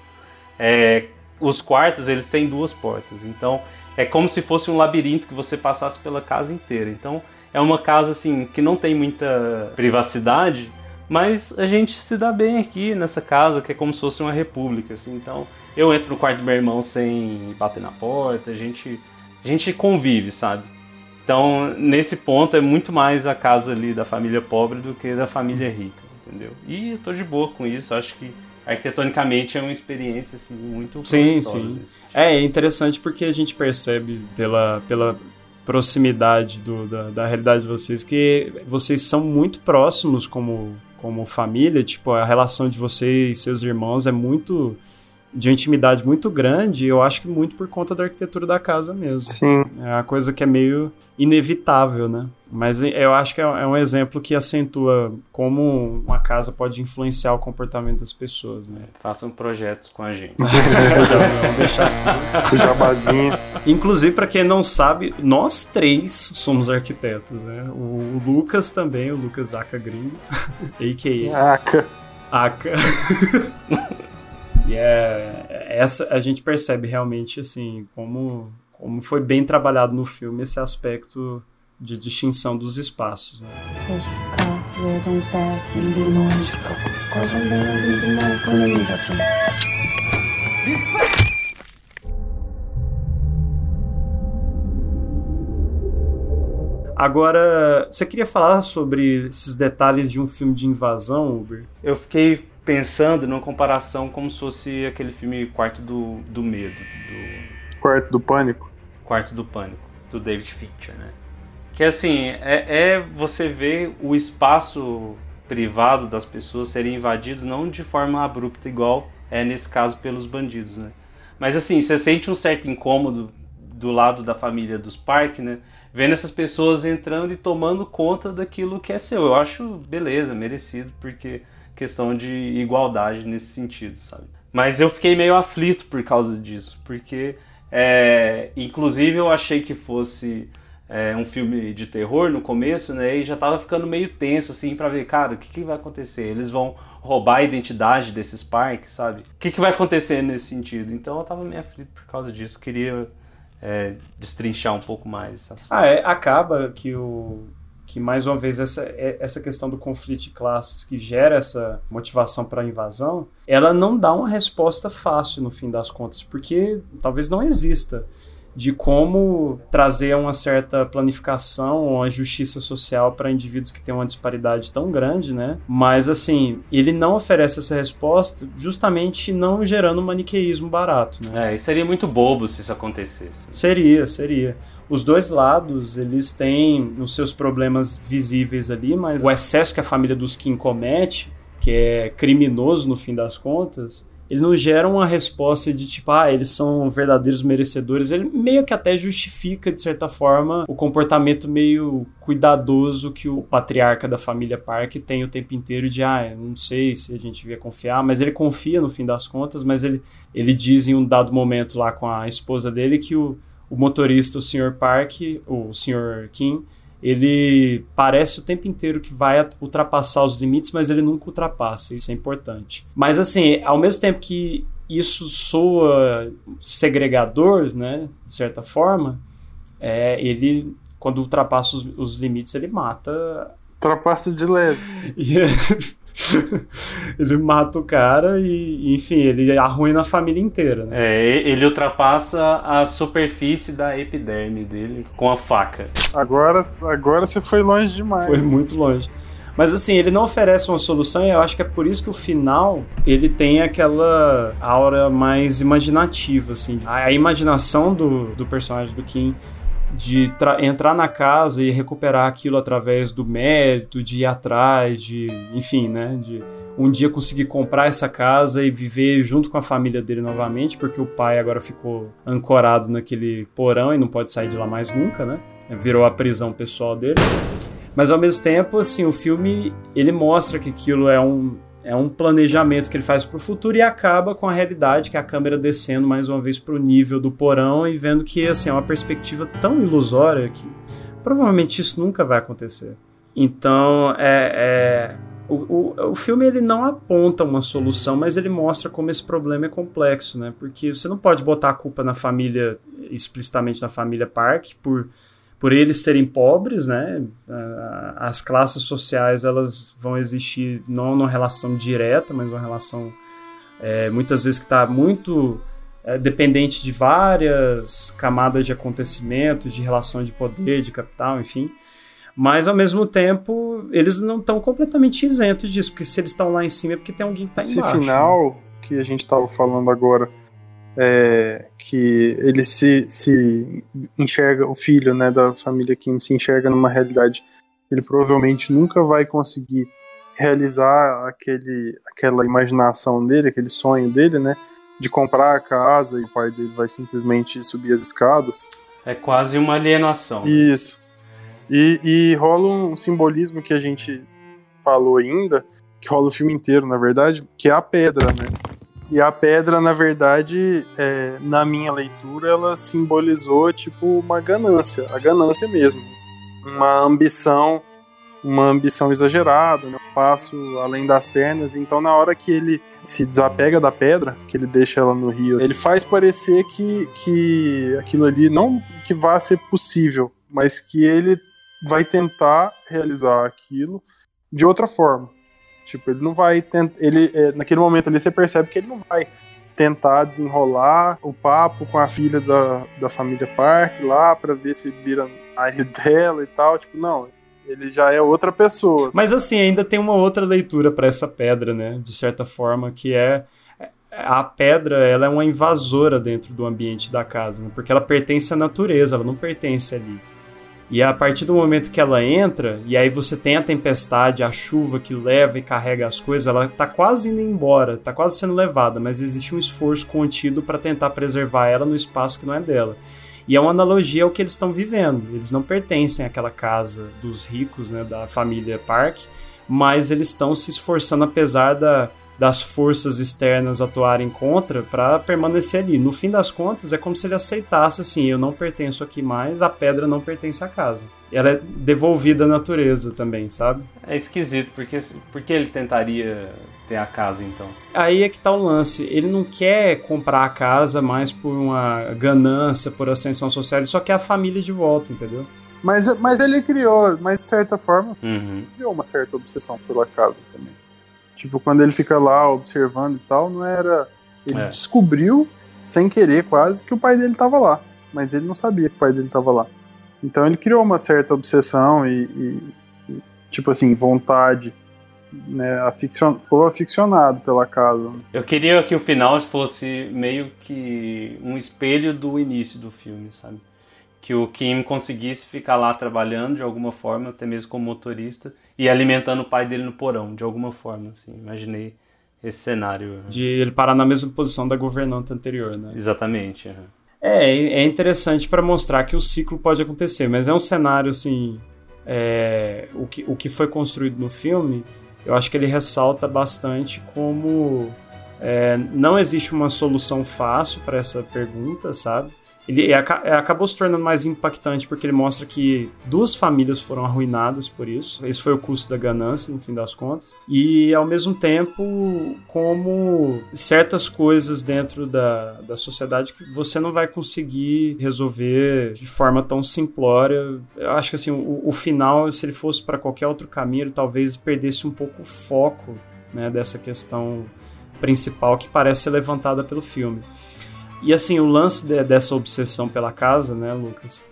é, os quartos eles têm duas portas. Então é como se fosse um labirinto que você passasse pela casa inteira. Então é uma casa assim que não tem muita privacidade, mas a gente se dá bem aqui nessa casa que é como se fosse uma república. Assim. Então eu entro no quarto do meu irmão sem bater na porta, a gente, a gente convive, sabe? Então, nesse ponto, é muito mais a casa ali da família pobre do que da família rica, entendeu? E eu tô de boa com isso, acho que arquitetonicamente é uma experiência assim, muito Sim, sim. É, é interessante porque a gente percebe pela, pela proximidade do- da, da realidade de vocês que vocês são muito próximos como, como família, tipo, a relação de você e seus irmãos é muito de uma intimidade muito grande, eu acho que muito por conta da arquitetura da casa mesmo. Sim. É uma coisa que é meio inevitável, né? Mas eu acho que é é um exemplo que acentua como uma casa pode influenciar o comportamento das pessoas, né? Façam projetos com a gente. Vamos deixar aqui. Jabazinho. Inclusive, para quem não sabe, nós três somos arquitetos, né? O Lucas também, o Lucas Aka Gringo, a.k.a. Aca. Aka. e é, essa a gente percebe realmente, assim, como, como foi bem trabalhado no filme esse aspecto de distinção dos espaços. Né? Agora, você queria falar sobre esses detalhes de um filme de invasão, Uber? Eu fiquei pensando numa comparação como se fosse aquele filme Quarto do, do Medo. Do... Quarto do Pânico? Quarto do Pânico, do David Fincher, né? Que assim, é, é você ver o espaço privado das pessoas serem invadidos não de forma abrupta, igual é nesse caso pelos bandidos, né? Mas assim, você sente um certo incômodo do lado da família dos Park, né? Vendo essas pessoas entrando e tomando conta daquilo que é seu. Eu acho beleza, merecido, porque questão de igualdade nesse sentido, sabe? Mas eu fiquei meio aflito por causa disso, porque é, inclusive eu achei que fosse é, um filme de terror no começo, né? E já tava ficando meio tenso, assim, pra ver, cara, o que, que vai acontecer? Eles vão roubar a identidade desses parques, sabe? O que, que vai acontecer nesse sentido? Então eu tava meio aflito por causa disso. Queria é, destrinchar um pouco mais. Ah, é, acaba que o que mais uma vez essa, é- essa questão do conflito de classes que gera essa motivação para a invasão, ela não dá uma resposta fácil no fim das contas, porque talvez não exista de como trazer uma certa planificação, uma justiça social para indivíduos que têm uma disparidade tão grande, né? Mas assim, ele não oferece essa resposta justamente não gerando um maniqueísmo barato, né? É, e seria muito bobo se isso acontecesse. Seria, seria. Os dois lados, eles têm os seus problemas visíveis ali, mas o excesso que a família dos Kim comete, que é criminoso no fim das contas, ele não gera uma resposta de tipo, ah, eles são verdadeiros merecedores. Ele meio que até justifica, de certa forma, o comportamento meio cuidadoso que o patriarca da família Park tem o tempo inteiro de, ah, não sei se a gente devia confiar, mas ele confia no fim das contas, mas ele, ele diz em um dado momento lá com a esposa dele que o, o motorista, o Sr. Park, o Sr. Kim, ele parece o tempo inteiro que vai ultrapassar os limites, mas ele nunca ultrapassa, isso é importante. Mas assim, ao mesmo tempo que isso soa segregador, né, de certa forma, é, ele, quando ultrapassa os, os limites, ele mata Ultrapassa de leve. e ele mata o cara e, enfim, ele arruina a família inteira, né? É, ele ultrapassa a superfície da epiderme dele com a faca. Agora, agora você foi longe demais. Foi muito longe. Mas assim, ele não oferece uma solução e eu acho que é por isso que o final ele tem aquela aura mais imaginativa, assim. A, a imaginação do, do personagem do Kim de tra- entrar na casa e recuperar aquilo através do mérito, de ir atrás, de, enfim, né, de um dia conseguir comprar essa casa e viver junto com a família dele novamente, porque o pai agora ficou ancorado naquele porão e não pode sair de lá mais nunca, né? Virou a prisão pessoal dele. Mas ao mesmo tempo, assim, o filme ele mostra que aquilo é um é um planejamento que ele faz para o futuro e acaba com a realidade, que é a câmera descendo mais uma vez para o nível do porão e vendo que assim, é uma perspectiva tão ilusória que provavelmente isso nunca vai acontecer. Então, é, é o, o, o filme ele não aponta uma solução, mas ele mostra como esse problema é complexo, né? Porque você não pode botar a culpa na família, explicitamente na família Park, por por eles serem pobres, né, as classes sociais elas vão existir não numa relação direta, mas uma relação é, muitas vezes que está muito é, dependente de várias camadas de acontecimentos, de relação de poder, de capital, enfim. Mas ao mesmo tempo eles não estão completamente isentos disso, porque se eles estão lá em cima é porque tem alguém que está Esse embaixo. final né? que a gente estava falando agora, é, que ele se, se enxerga, o filho né, da família Kim se enxerga numa realidade que ele provavelmente nunca vai conseguir realizar aquele, aquela imaginação dele, aquele sonho dele, né? De comprar a casa e o pai dele vai simplesmente subir as escadas. É quase uma alienação. Isso. E, e rola um simbolismo que a gente falou ainda, que rola o filme inteiro, na verdade, que é a pedra, né? E a pedra, na verdade, é, na minha leitura, ela simbolizou tipo uma ganância, a ganância mesmo, uma ambição, uma ambição exagerada, né? um passo além das pernas. Então, na hora que ele se desapega da pedra, que ele deixa ela no rio, ele faz parecer que, que aquilo ali não que vá ser possível, mas que ele vai tentar realizar aquilo de outra forma. Tipo, ele não vai tentar. Ele, é, naquele momento ali você percebe que ele não vai tentar desenrolar o papo com a filha da, da família Park lá para ver se vira marido dela e tal. Tipo, não. Ele já é outra pessoa. Mas assim, ainda tem uma outra leitura para essa pedra, né? De certa forma, que é a pedra, ela é uma invasora dentro do ambiente da casa, né? porque ela pertence à natureza, ela não pertence ali. E a partir do momento que ela entra, e aí você tem a tempestade, a chuva que leva e carrega as coisas, ela tá quase indo embora, tá quase sendo levada, mas existe um esforço contido para tentar preservar ela no espaço que não é dela. E é uma analogia ao que eles estão vivendo. Eles não pertencem àquela casa dos ricos, né, da família Park, mas eles estão se esforçando apesar da, das forças externas atuarem contra para permanecer ali. No fim das contas, é como se ele aceitasse assim: eu não pertenço aqui mais, a pedra não pertence à casa. E ela é devolvida à natureza também, sabe? É esquisito, porque, porque ele tentaria ter a casa então? Aí é que tá o lance. Ele não quer comprar a casa mais por uma ganância, por ascensão social, ele só quer a família de volta, entendeu? Mas, mas ele criou, mas de certa forma, Uhum. criou uma certa obsessão pela casa também. Tipo, quando ele fica lá observando e tal, não era. Ele É. descobriu, sem querer quase, que o pai dele tava lá. Mas ele não sabia que o pai dele tava lá. Então ele criou uma certa obsessão e, e- e, tipo assim, vontade. Né, aficion... Ficou aficionado pela casa. Eu queria que o final fosse meio que um espelho do início do filme, sabe? Que o Kim conseguisse ficar lá trabalhando de alguma forma, até mesmo como motorista, e alimentando o pai dele no porão, de alguma forma, assim. Imaginei esse cenário. De ele parar na mesma posição da governanta anterior, né? Exatamente. aham. É, é interessante para mostrar que o ciclo pode acontecer, mas é um cenário assim. é, o, que, o que foi construído no filme, eu acho que ele ressalta bastante como é, não existe uma solução fácil para essa pergunta, sabe? Ele é, é, acabou se tornando mais impactante porque ele mostra que duas famílias foram arruinadas por isso. Esse foi o custo da ganância, no fim das contas. E, ao mesmo tempo, como certas coisas dentro da, da sociedade que você não vai conseguir resolver de forma tão simplória. Eu acho que assim, o, o final, se ele fosse para qualquer outro caminho, talvez perdesse um pouco o foco né, dessa questão principal que parece ser levantada pelo filme. E assim, o lance de- dessa obsessão pela casa, né, Lucas?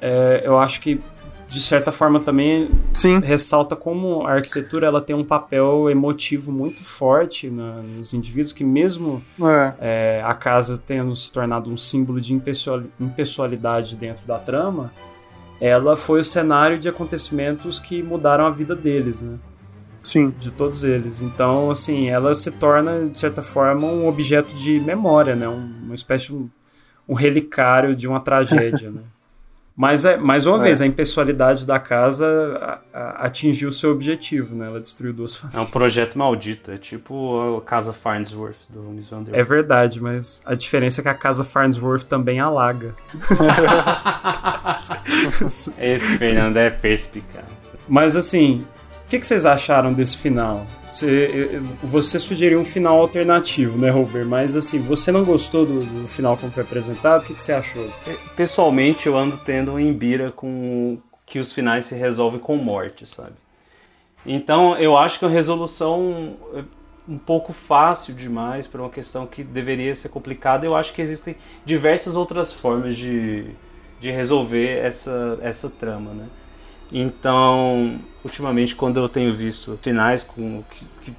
é, eu acho que de certa forma também Sim. ressalta como a arquitetura ela tem um papel emotivo muito forte na- nos indivíduos que mesmo É. é, a casa tendo se tornado um símbolo de impessoal- impessoalidade dentro da trama, ela foi o cenário de acontecimentos que mudaram a vida deles, né? Sim. De todos eles. Então, assim, ela se torna, de certa forma, um objeto de memória, né? Um- uma espécie de um, um relicário de uma tragédia, né? Mas, é, mais uma É. vez, a impessoalidade da casa a- a- atingiu seu objetivo, né? Ela destruiu duas É famílias. um projeto maldito, é tipo a Casa Farnsworth do Miss Van der É verdade, mas a diferença é que a casa Farnsworth também alaga. Esse Fernando é perspicaz. Mas assim, que, que vocês acharam desse final? Você, você sugeriu um final alternativo, né, Robert? Mas assim, você não gostou do, do final como foi apresentado? O que, que você achou? Pessoalmente, eu ando tendo um embira com que os finais se resolvem com morte, sabe? Então, eu acho que é uma resolução é, um pouco fácil demais para uma questão que deveria ser complicada. Eu acho que existem diversas outras formas de, de resolver essa, essa trama, né? Então, ultimamente, quando eu tenho visto finais com que,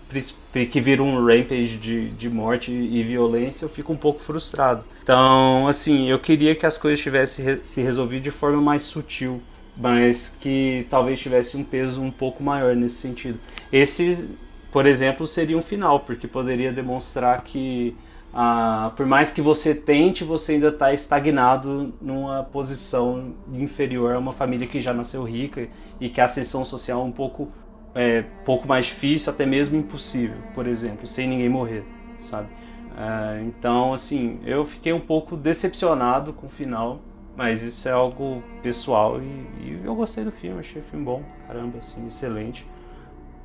que, que viram um rampage de, de morte e violência, eu fico um pouco frustrado. Então, assim, eu queria que as coisas tivessem se resolvido de forma mais sutil, mas que talvez tivesse um peso um pouco maior nesse sentido. Esse, por exemplo, seria um final, porque poderia demonstrar que ah, por mais que você tente, você ainda está estagnado numa posição inferior a uma família que já nasceu rica e que a ascensão social é um pouco, é, pouco mais difícil, até mesmo impossível, por exemplo, sem ninguém morrer, sabe? Ah, então, assim, eu fiquei um pouco decepcionado com o final, mas isso é algo pessoal e, e eu gostei do filme, achei o filme bom, caramba, assim, excelente.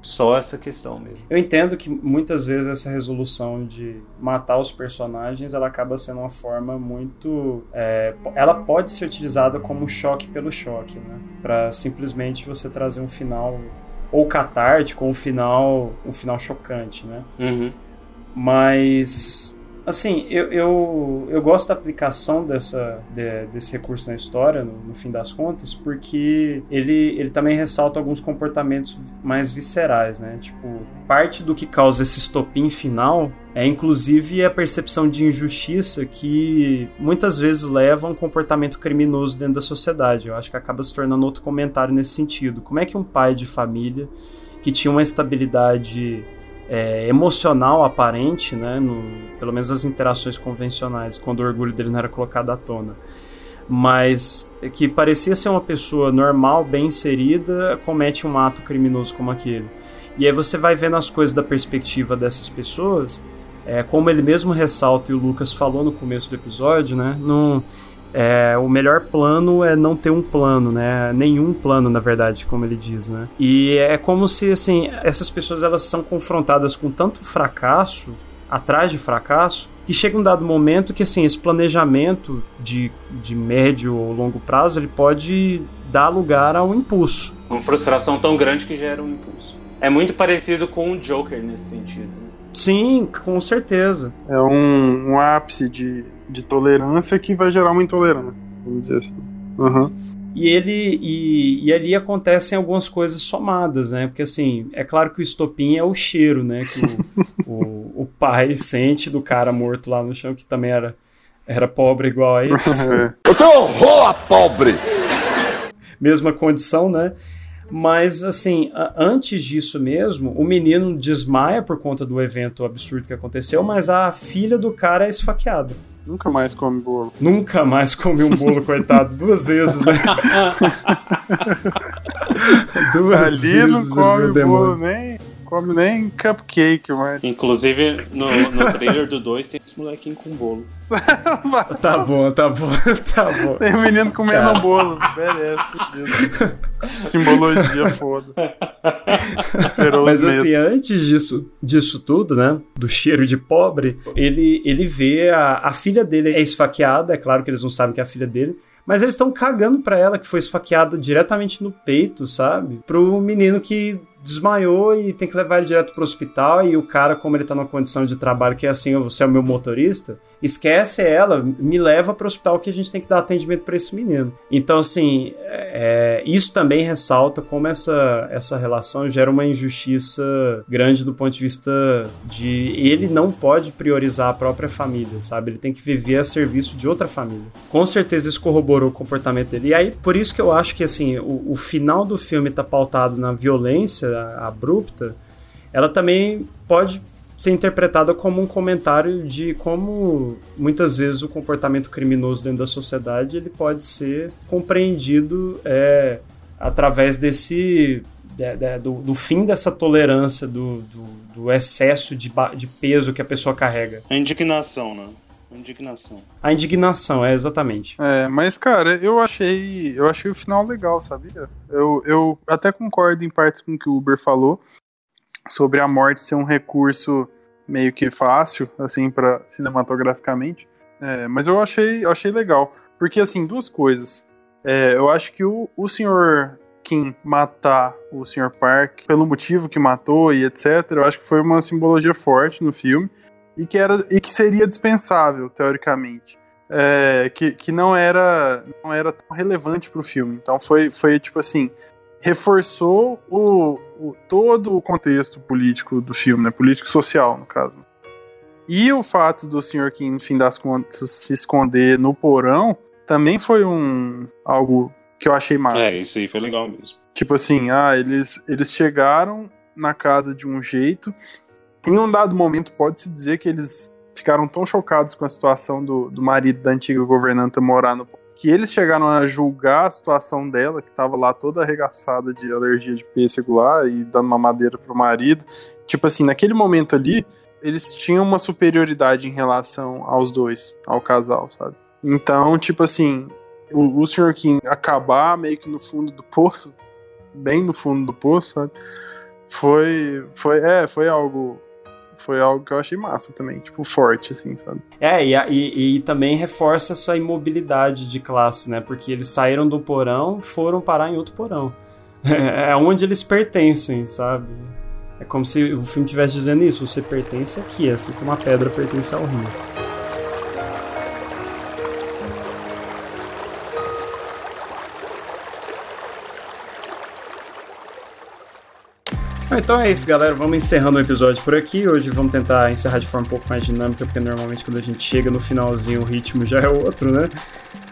Só essa questão mesmo. Eu entendo que muitas vezes essa resolução de matar os personagens ela acaba sendo uma forma muito. é, ela pode ser utilizada como choque pelo choque, né? Pra simplesmente você trazer um final ou catártico ou um final, um final chocante, né? Uhum. Mas, assim, eu, eu, eu gosto da aplicação dessa, de- desse recurso na história, no, no fim das contas, porque ele, ele também ressalta alguns comportamentos mais viscerais, né? Tipo, parte do que causa esse estopim final é inclusive a percepção de injustiça que muitas vezes leva a um comportamento criminoso dentro da sociedade. Eu acho que acaba se tornando outro comentário nesse sentido. Como é que um pai de família que tinha uma estabilidade é, emocional aparente, né, no, pelo menos nas interações convencionais, quando o orgulho dele não era colocado à tona, mas que parecia ser uma pessoa normal, bem inserida, comete um ato criminoso como aquele. E aí você vai vendo as coisas da perspectiva dessas pessoas, é, como ele mesmo ressalta e o Lucas falou no começo do episódio, né, não, é, o melhor plano é não ter um plano, né? Nenhum plano, na verdade, como ele diz, né? E é como se, assim, essas pessoas elas são confrontadas com tanto fracasso, atrás de fracasso, que chega um dado momento que assim esse planejamento de, de médio ou longo prazo ele pode dar lugar a um impulso. Uma frustração tão grande que gera um impulso. É muito parecido com o Joker nesse sentido. né? Sim, com certeza. É um, um ápice de, de tolerância que vai gerar uma intolerância. Vamos dizer assim. Uhum. E ele e, e ali acontecem algumas coisas somadas, né? Porque assim, é claro que o estopim é o cheiro, né? Que o, o, o pai sente do cara morto lá no chão, que também era, era pobre igual a eles. É. Eu tenho horror a pobre! mesma condição, né? Mas, assim, a- antes disso mesmo, o menino desmaia por conta do evento absurdo que aconteceu, mas a filha do cara é esfaqueada. Nunca mais come bolo. Nunca mais come um bolo, coitado, duas vezes, né? duas Ali vezes não come bolo, nem, come nem cupcake, mas. Inclusive, no, no trailer do 2 tem esse molequinho com bolo. Tá bom, tá bom, tá bom. Tem um menino comendo um bolo. Beleza. Simbologia foda. Mas assim, antes disso, disso tudo, né? Do cheiro de pobre, ele, ele vê a, a filha dele é esfaqueada. É claro que eles não sabem que é a filha dele. Mas eles estão cagando pra ela, que foi esfaqueada diretamente no peito, sabe? Pro menino que desmaiou e tem que levar ele direto pro hospital. E o cara, como ele tá numa condição de trabalho que é assim, você é o meu motorista, esquece ela, me leva pro hospital que a gente tem que dar atendimento pra esse menino. Então, assim, é, isso também ressalta como essa, essa relação gera uma injustiça grande do ponto de vista de ele não pode priorizar a própria família, sabe? Ele tem que viver a serviço de outra família. Com certeza isso corroborou o comportamento dele. E aí, por isso que eu acho que, assim, o, o final do filme tá pautado na violência abrupta, ela também pode ser interpretada como um comentário de como muitas vezes o comportamento criminoso dentro da sociedade ele pode ser compreendido é, através desse de- de- do, do fim dessa tolerância do, do, do excesso de, de peso que a pessoa carrega. A indignação, né? A indignação. A indignação, é exatamente. É, mas cara, eu achei, eu achei o final legal, sabia? Eu, eu até concordo em partes com o que o Uber falou sobre a morte ser um recurso meio que fácil, assim, para cinematograficamente. É, mas eu achei, eu achei legal, porque assim duas coisas. É, eu acho que o, o senhor Kim matar o Sr. Park pelo motivo que matou e etc. Eu acho que foi uma simbologia forte no filme e que era e que seria dispensável teoricamente é, que, que não era não era tão relevante pro filme. Então foi, foi tipo assim, reforçou o, o- todo o contexto político do filme, né? Político social, no caso. E o fato do Sr. Kim, no fim das contas, se esconder no porão também foi um algo que eu achei massa. É, isso aí foi legal mesmo. Tipo assim, ah, eles, eles chegaram na casa de um jeito. Em um dado momento, pode-se dizer que eles ficaram tão chocados com a situação do, do marido da antiga governanta morar no. Que eles chegaram a julgar a situação dela, que tava lá toda arregaçada de alergia de pêssego lá e dando uma madeira pro marido. Tipo assim, naquele momento ali, eles tinham uma superioridade em relação aos dois, ao casal, sabe? Então, tipo assim, o, o Sr. King acabar meio que no fundo do poço, bem no fundo do poço, sabe? Foi, foi, é, foi algo, foi algo que eu achei massa também, tipo forte assim, sabe? É, e, e- e também reforça essa imobilidade de classe, né? Porque eles saíram do porão foram parar em outro porão. É onde eles pertencem, sabe? É como se o filme estivesse dizendo isso, você pertence aqui, assim como a pedra pertence ao rio. Então é isso, galera. Vamos encerrando o episódio por aqui. Hoje vamos tentar encerrar de forma um pouco mais dinâmica, porque normalmente quando a gente chega no finalzinho o ritmo já é outro, né?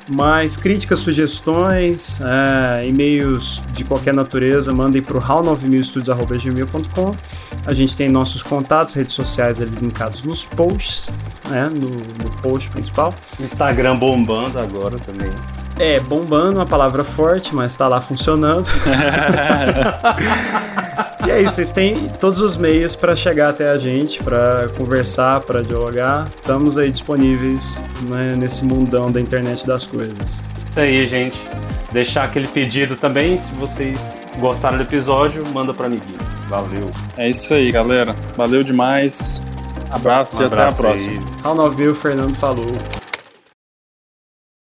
Mas críticas, sugestões, é, e-mails de qualquer natureza, mandem para o hal9000studios.gmail.com. A gente tem nossos contatos, redes sociais ali linkados nos posts, né? No, no post principal. Instagram bombando agora também. É, bombando, uma palavra forte, mas tá lá funcionando. e é isso, vocês têm todos os meios para chegar até a gente, para conversar, para dialogar. Estamos aí disponíveis né, nesse mundão da internet das coisas. Isso aí, gente. Deixar aquele pedido também, se vocês gostaram do episódio, manda pra amiguinho. Valeu. É isso aí, galera. Valeu demais. Abraço Um e até a abraço próxima. aí. Round of Bill, o Fernando falou.